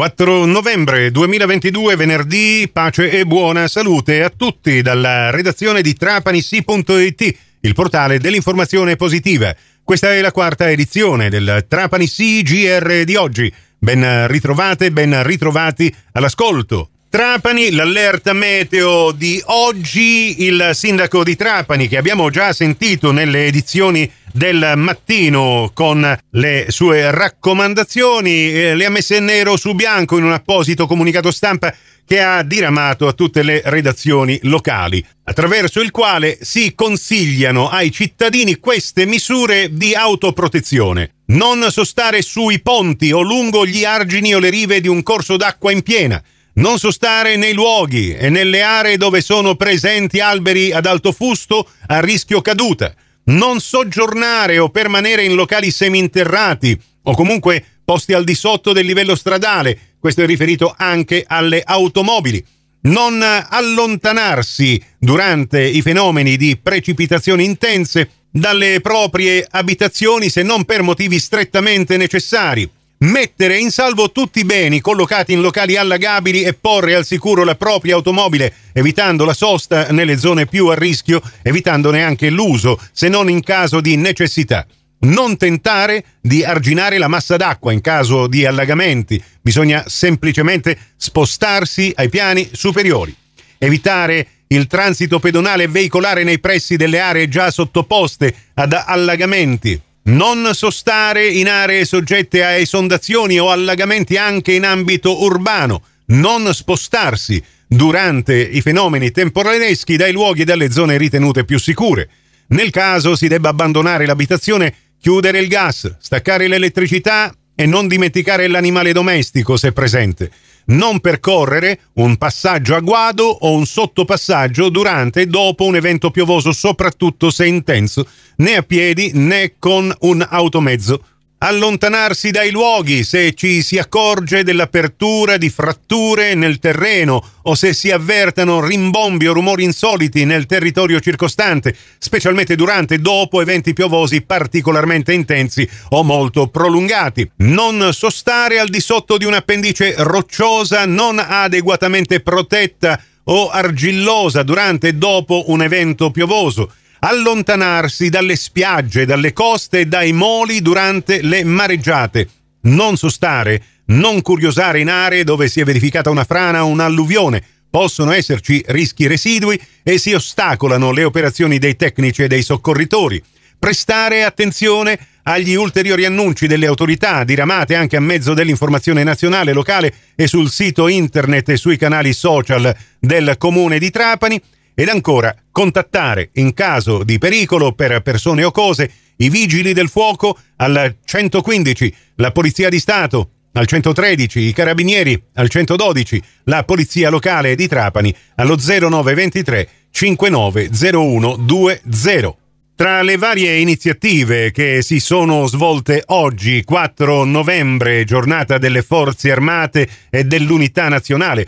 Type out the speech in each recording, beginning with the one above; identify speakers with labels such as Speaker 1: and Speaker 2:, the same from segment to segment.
Speaker 1: 4 novembre 2022, venerdì, pace e buona salute a tutti dalla redazione di trapanissi.it, il portale dell'informazione positiva. Questa è la quarta edizione del Trapani CGR di oggi. Ben ritrovate, ben ritrovati all'ascolto. Trapani, l'allerta meteo di oggi, il sindaco di Trapani che abbiamo già sentito nelle edizioni del mattino con le sue raccomandazioni, eh, le ha messe nero su bianco in un apposito comunicato stampa che ha diramato a tutte le redazioni locali, attraverso il quale si consigliano ai cittadini queste misure di autoprotezione. Non sostare sui ponti o lungo gli argini o le rive di un corso d'acqua in piena. Non sostare nei luoghi e nelle aree dove sono presenti alberi ad alto fusto a rischio caduta, non soggiornare o permanere in locali seminterrati o comunque posti al di sotto del livello stradale, questo è riferito anche alle automobili, non allontanarsi durante i fenomeni di precipitazioni intense dalle proprie abitazioni se non per motivi strettamente necessari, mettere in salvo tutti i beni collocati in locali allagabili e porre al sicuro la propria automobile, evitando la sosta nelle zone più a rischio, evitandone anche l'uso, se non in caso di necessità. Non tentare di arginare la massa d'acqua in caso di allagamenti, bisogna semplicemente spostarsi ai piani superiori. Evitare il transito pedonale e veicolare nei pressi delle aree già sottoposte ad allagamenti non sostare in aree soggette a esondazioni o allagamenti anche in ambito urbano, non spostarsi durante i fenomeni temporaleschi dai luoghi e dalle zone ritenute più sicure. Nel caso si debba abbandonare l'abitazione, chiudere il gas, staccare l'elettricità e non dimenticare l'animale domestico se presente non percorrere un passaggio a guado o un sottopassaggio durante e dopo un evento piovoso, soprattutto se intenso, né a piedi né con un automezzo allontanarsi dai luoghi se ci si accorge dell'apertura di fratture nel terreno o se si avvertano rimbombi o rumori insoliti nel territorio circostante, specialmente durante e dopo eventi piovosi particolarmente intensi o molto prolungati. Non sostare al di sotto di un'appendice rocciosa non adeguatamente protetta o argillosa durante e dopo un evento piovoso allontanarsi dalle spiagge, dalle coste e dai moli durante le mareggiate, non sostare, non curiosare in aree dove si è verificata una frana o un'alluvione, possono esserci rischi residui e si ostacolano le operazioni dei tecnici e dei soccorritori. Prestare attenzione agli ulteriori annunci delle autorità diramate anche a mezzo dell'informazione nazionale, locale e sul sito internet e sui canali social del comune di Trapani ed ancora contattare in caso di pericolo per persone o cose i vigili del fuoco al 115, la Polizia di Stato al 113, i Carabinieri al 112, la Polizia Locale di Trapani allo 0923 590120. Tra le varie iniziative che si sono svolte oggi, 4 novembre, giornata delle Forze Armate e dell'Unità Nazionale,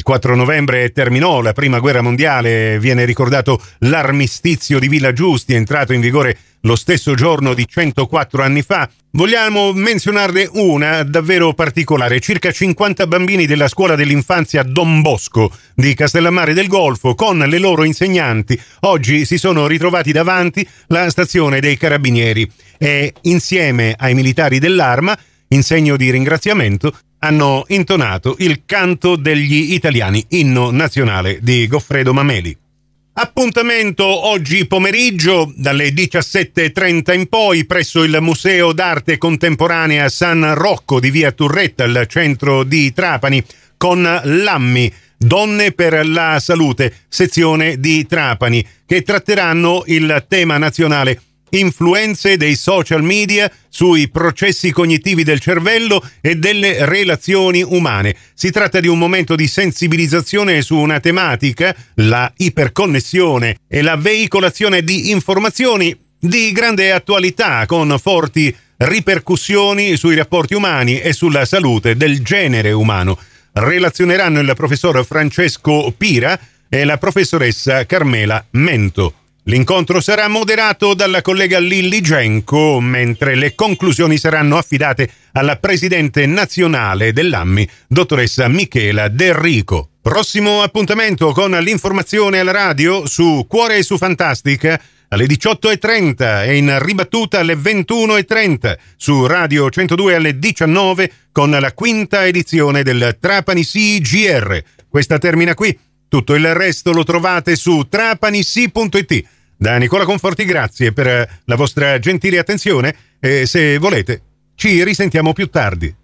Speaker 1: il 4 novembre terminò la prima guerra mondiale, viene ricordato l'armistizio di Villa Giusti, entrato in vigore lo stesso giorno di 104 anni fa. Vogliamo menzionarne una davvero particolare. Circa 50 bambini della scuola dell'infanzia Don Bosco di Castellammare del Golfo con le loro insegnanti oggi si sono ritrovati davanti la stazione dei carabinieri e insieme ai militari dell'arma in segno di ringraziamento, hanno intonato il canto degli italiani, inno nazionale di Goffredo Mameli. Appuntamento oggi pomeriggio dalle 17.30 in poi presso il Museo d'Arte Contemporanea San Rocco di via Turretta, al centro di Trapani, con l'AMMI, Donne per la Salute, sezione di Trapani, che tratteranno il tema nazionale influenze dei social media sui processi cognitivi del cervello e delle relazioni umane. Si tratta di un momento di sensibilizzazione su una tematica, la iperconnessione e la veicolazione di informazioni di grande attualità con forti ripercussioni sui rapporti umani e sulla salute del genere umano. Relazioneranno il professor Francesco Pira e la professoressa Carmela Mento. L'incontro sarà moderato dalla collega Lilli Genco, mentre le conclusioni saranno affidate alla presidente nazionale dell'AMMI, dottoressa Michela De Rico. Prossimo appuntamento con l'informazione alla radio su Cuore e su Fantastica alle 18.30 e in ribattuta alle 21.30 su Radio 102 alle 19 con la quinta edizione del Trapani CGR. Questa termina qui. Tutto il resto lo trovate su trapanisi.it. Da Nicola Conforti grazie per la vostra gentile attenzione e se volete ci risentiamo più tardi.